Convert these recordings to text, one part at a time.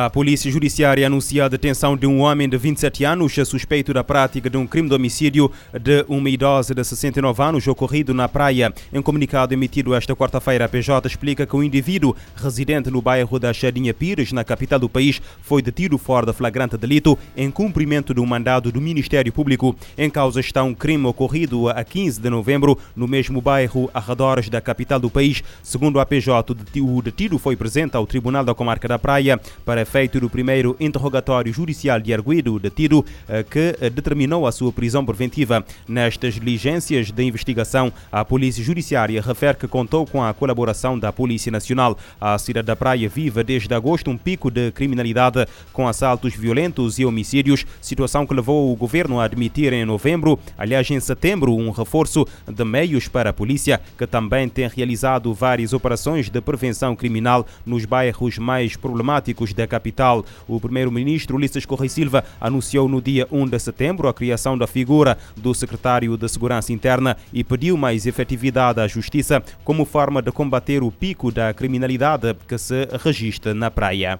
A Polícia Judiciária anuncia a detenção de um homem de 27 anos suspeito da prática de um crime de homicídio de uma idosa de 69 anos ocorrido na praia. Em comunicado emitido esta quarta-feira, a PJ explica que o indivíduo residente no bairro da Chadinha Pires, na capital do país, foi detido fora de flagrante delito em cumprimento de um mandado do Ministério Público. Em causa está um crime ocorrido a 15 de novembro no mesmo bairro, arredores da capital do país. Segundo a PJ, o detido foi presente ao Tribunal da Comarca da Praia para para efeito do primeiro interrogatório judicial de arguido detido eh, que eh, determinou a sua prisão preventiva. Nestas diligências de investigação, a Polícia Judiciária refere que contou com a colaboração da Polícia Nacional. A cidade da Praia vive desde agosto um pico de criminalidade com assaltos violentos e homicídios, situação que levou o governo a admitir em novembro, aliás em setembro, um reforço de meios para a polícia, que também tem realizado várias operações de prevenção criminal nos bairros mais problemáticos da capital. O primeiro-ministro Ulisses Correia Silva anunciou no dia 1 de setembro a criação da figura do secretário de Segurança Interna e pediu mais efetividade à justiça como forma de combater o pico da criminalidade que se registra na praia.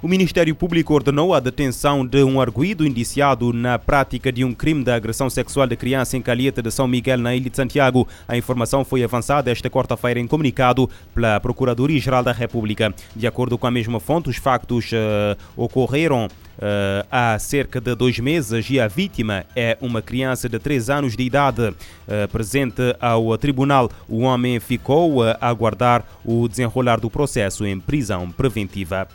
O Ministério Público ordenou a detenção de um arguído indiciado na prática de um crime de agressão sexual de criança em Calheta de São Miguel, na Ilha de Santiago. A informação foi avançada esta quarta-feira em comunicado pela Procuradoria-Geral da República. De acordo com a mesma fonte, os factos uh, ocorreram uh, há cerca de dois meses e a vítima é uma criança de 3 anos de idade. Uh, presente ao tribunal, o homem ficou a aguardar o desenrolar do processo em prisão preventiva.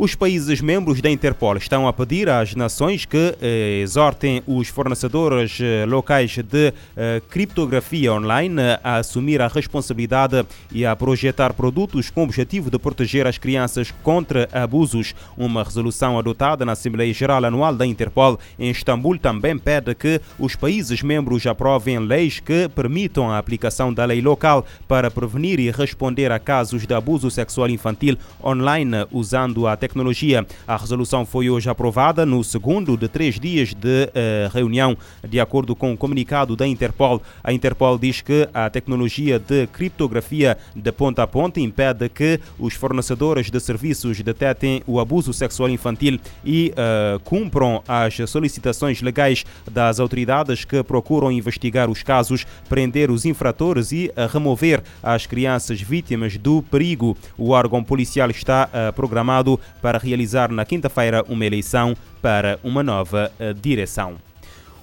Os países membros da Interpol estão a pedir às nações que eh, exortem os fornecedores eh, locais de eh, criptografia online a assumir a responsabilidade e a projetar produtos com o objetivo de proteger as crianças contra abusos. Uma resolução adotada na Assembleia Geral Anual da Interpol em Istambul também pede que os países membros aprovem leis que permitam a aplicação da lei local para prevenir e responder a casos de abuso sexual infantil online usando a tecnologia tecnologia. A resolução foi hoje aprovada no segundo de três dias de uh, reunião, de acordo com o um comunicado da Interpol. A Interpol diz que a tecnologia de criptografia de ponta a ponta impede que os fornecedores de serviços detetem o abuso sexual infantil e uh, cumpram as solicitações legais das autoridades que procuram investigar os casos, prender os infratores e uh, remover as crianças vítimas do perigo. O órgão policial está programado para realizar na quinta-feira uma eleição para uma nova eh, direção.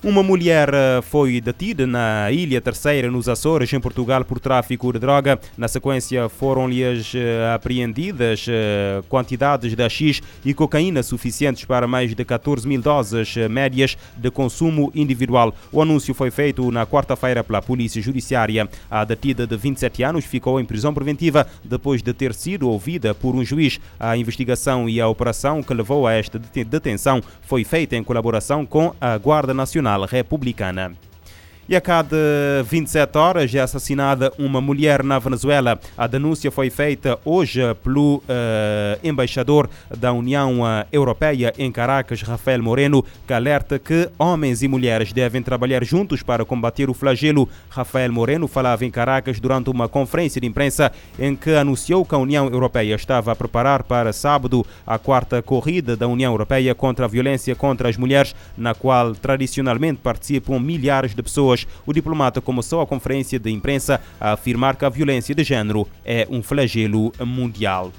Uma mulher eh, foi detida na Ilha Terceira, nos Açores, em Portugal, por tráfico de droga. Na sequência, foram-lhes eh, apreendidas eh, quantidades de X e cocaína suficientes para mais de 14 mil doses médias de consumo individual. O anúncio foi feito na quarta-feira pela Polícia Judiciária. A detida de 27 anos ficou em prisão preventiva depois de ter sido ouvida por um juiz. A investigação e a operação que levou a esta detenção foi feita em colaboração com a Guarda Nacional Republicana. E a cada 27 horas é assassinada uma mulher na Venezuela. A denúncia foi feita hoje pelo uh, embaixador da União eh, Europeia em Caracas, Rafael Moreno, que alerta que homens e mulheres devem trabalhar juntos para combater o flagelo. Rafael Moreno falava em Caracas durante uma conferência de imprensa em que anunciou que a União Europeia estava a preparar para sábado a quarta corrida da União Europeia contra a violência contra as mulheres, na qual tradicionalmente participam milhares de pessoas o diplomata começou a conferência de imprensa a afirmar que a violência de género é um flagelo mundial.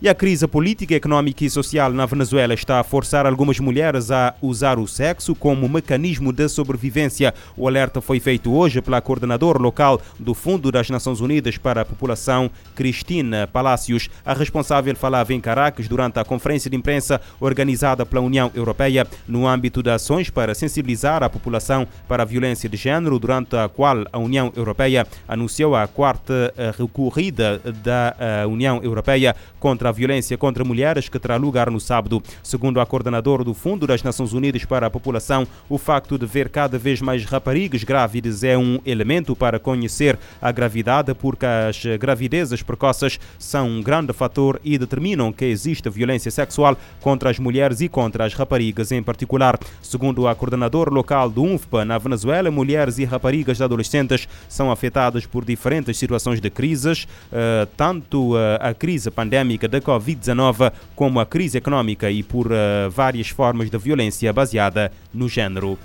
E a crise política, econômica e social na Venezuela está a forçar algumas mulheres a usar o sexo como mecanismo de sobrevivência. O alerta foi feito hoje pela coordenadora local do Fundo das Nações Unidas para a População, Cristina Palácios. A responsável falava em Caracas durante a conferência de imprensa organizada pela União Europeia no âmbito de ações para sensibilizar a população para a violência de género, durante a qual a União Europeia anunciou a quarta recorrida da eh, União Europeia contra contra a violência contra mulheres que terá lugar no sábado. Segundo a coordenadora do Fundo das Nações Unidas para a População, o facto de ver cada vez mais raparigas grávidas é um elemento para conhecer a gravidade, porque as gravidezes precoces são um grande fator e determinam que existe violência sexual contra as mulheres e contra as raparigas em particular. Segundo a coordenadora local do UNFPA na Venezuela, mulheres e raparigas adolescentes são afetadas por diferentes situações de crises, eh, tanto eh, a crise pandémica da Covid-19, como a crise econômica e por uh, várias formas de violência baseada no género.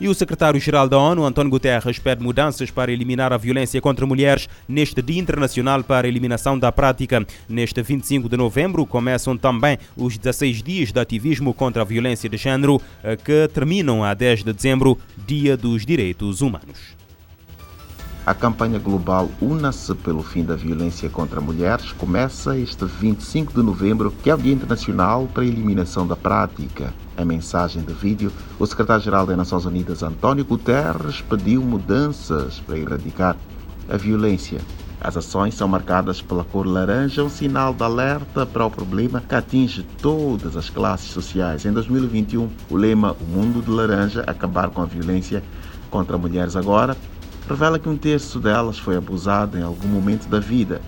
E o secretário-geral da ONU, António Guterres, pede mudanças para eliminar a violência contra mulheres neste Dia Internacional para a Eliminação da Prática. Neste 25 de novembro começam também os 16 dias de ativismo contra a violência de género, eh, que terminam a 10 de dezembro, Dia dos Direitos Humanos. A campanha global Una-se pelo fim da violência contra mulheres começa este 25 de novembro, que é o Dia Internacional para a Eliminação da Prática. Em mensagem de vídeo, o secretário-geral das Nações Unidas, António Guterres, pediu mudanças para erradicar a violência. As ações são marcadas pela cor laranja, um sinal de alerta para o problema que atinge todas as classes sociais. Em 2021, o lema O Mundo de Laranja Acabar com a Violência contra Mulheres Agora revela que um terço delas foi abusado em algum momento da vida.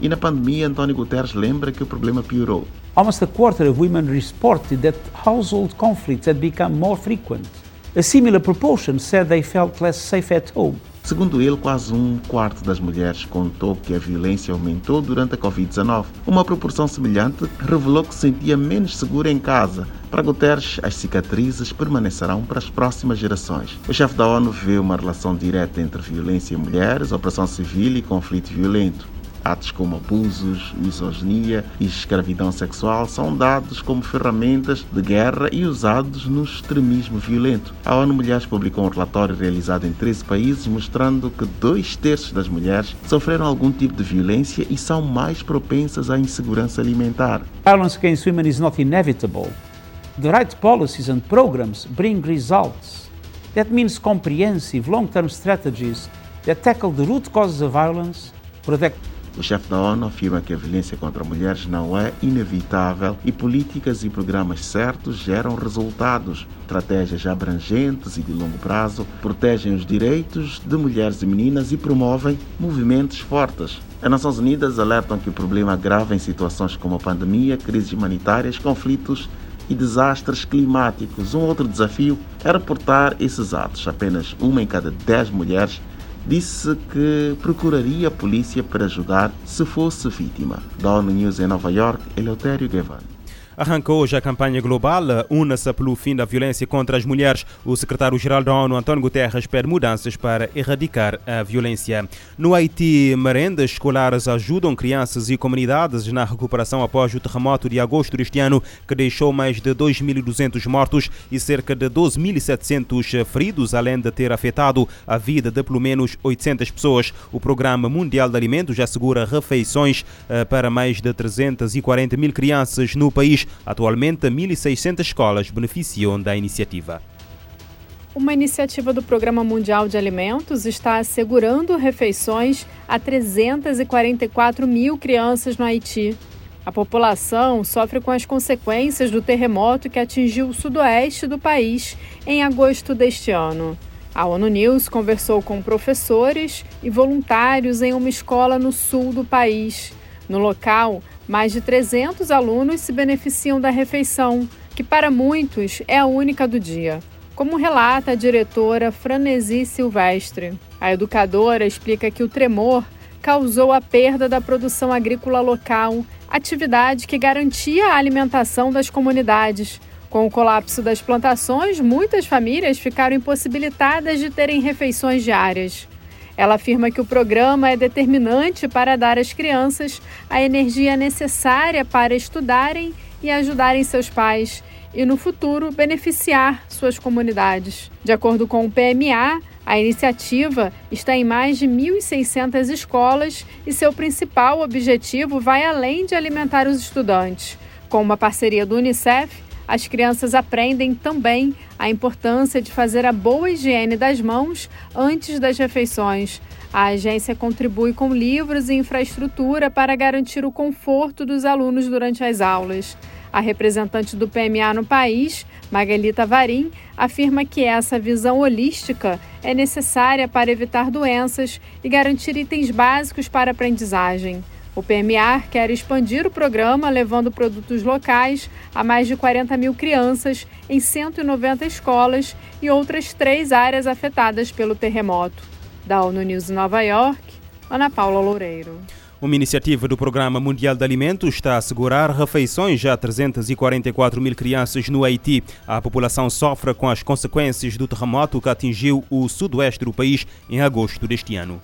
E na pandemia, António Guterres lembra que o problema piorou. Almost a quarter of women reported that household conflicts had become more frequent. A similar proportion said they felt less safe at home. Segundo ele, quase um quarto das mulheres contou que a violência aumentou durante a Covid-19. Uma proporção semelhante revelou que se sentia menos segura em casa. Para Guterres, as cicatrizes permanecerão para as próximas gerações. O chefe da ONU vê uma relação direta entre violência em mulheres, opressão civil e conflito violento. Atos como abusos, misoginia e escravidão sexual são dados como ferramentas de guerra e usados no extremismo violento. A ONU Mulheres publicou um relatório realizado em 13 países mostrando que dois terços das mulheres sofreram algum tipo de violência e são mais propensas à insegurança alimentar. Violence against women is not inevitable. The right policies and programs bring results. That means comprehensive long-term strategies that tackle the root causes of violence, protect o chefe da ONU afirma que a violência contra mulheres não é inevitável e políticas e programas certos geram resultados. Estratégias abrangentes e de longo prazo protegem os direitos de mulheres e meninas e promovem movimentos fortes. As Nações Unidas alertam que o problema agrava em situações como a pandemia, crises humanitárias, conflitos e desastres climáticos. Um outro desafio é reportar esses atos. Apenas uma em cada dez mulheres disse que procuraria a polícia para ajudar se fosse vítima. ONU News em Nova York, Eleutério Guevara. Arrancou hoje a campanha global Una-se pelo fim da violência contra as mulheres. O secretário-geral da ONU, António Guterres, pede mudanças para erradicar a violência. No Haiti, merendas escolares ajudam crianças e comunidades na recuperação após o terremoto de agosto deste ano, que deixou mais de 2.200 mortos e cerca de 12.700 feridos, além de ter afetado a vida de pelo menos 800 pessoas. O Programa Mundial de Alimentos assegura refeições eh, para mais de 340 mil crianças no país Atualmente, 1.600 escolas beneficiam da iniciativa. Uma iniciativa do Programa Mundial de Alimentos está assegurando refeições a 344 mil crianças no Haiti. A população sofre com as consequências do terremoto que atingiu o sudoeste do país em agosto deste ano. A ONU News conversou com professores e voluntários em uma escola no sul do país. No local, mais de 300 alunos se beneficiam da refeição, que para muitos é a única do dia. Como relata a diretora Franesi Silvestre. A educadora explica que o tremor causou a perda da produção agrícola local, atividade que garantia a alimentação das comunidades. Com o colapso das plantações, muitas famílias ficaram impossibilitadas de terem refeições diárias. Ela afirma que o programa é determinante para dar às crianças a energia necessária para estudarem e ajudarem seus pais e, no futuro, beneficiar suas comunidades. De acordo com o PMA, a iniciativa está em mais de 1.600 escolas e seu principal objetivo vai além de alimentar os estudantes. Com uma parceria do Unicef, as crianças aprendem também a importância de fazer a boa higiene das mãos antes das refeições. A agência contribui com livros e infraestrutura para garantir o conforto dos alunos durante as aulas. A representante do PMA no país, Magalita Varim, afirma que essa visão holística é necessária para evitar doenças e garantir itens básicos para a aprendizagem. O PMA quer expandir o programa, levando produtos locais a mais de 40 mil crianças em 190 escolas e outras três áreas afetadas pelo terremoto. Da ONU News Nova York, Ana Paula Loureiro. Uma iniciativa do Programa Mundial de Alimentos está a assegurar refeições a 344 mil crianças no Haiti. A população sofre com as consequências do terremoto que atingiu o sudoeste do país em agosto deste ano.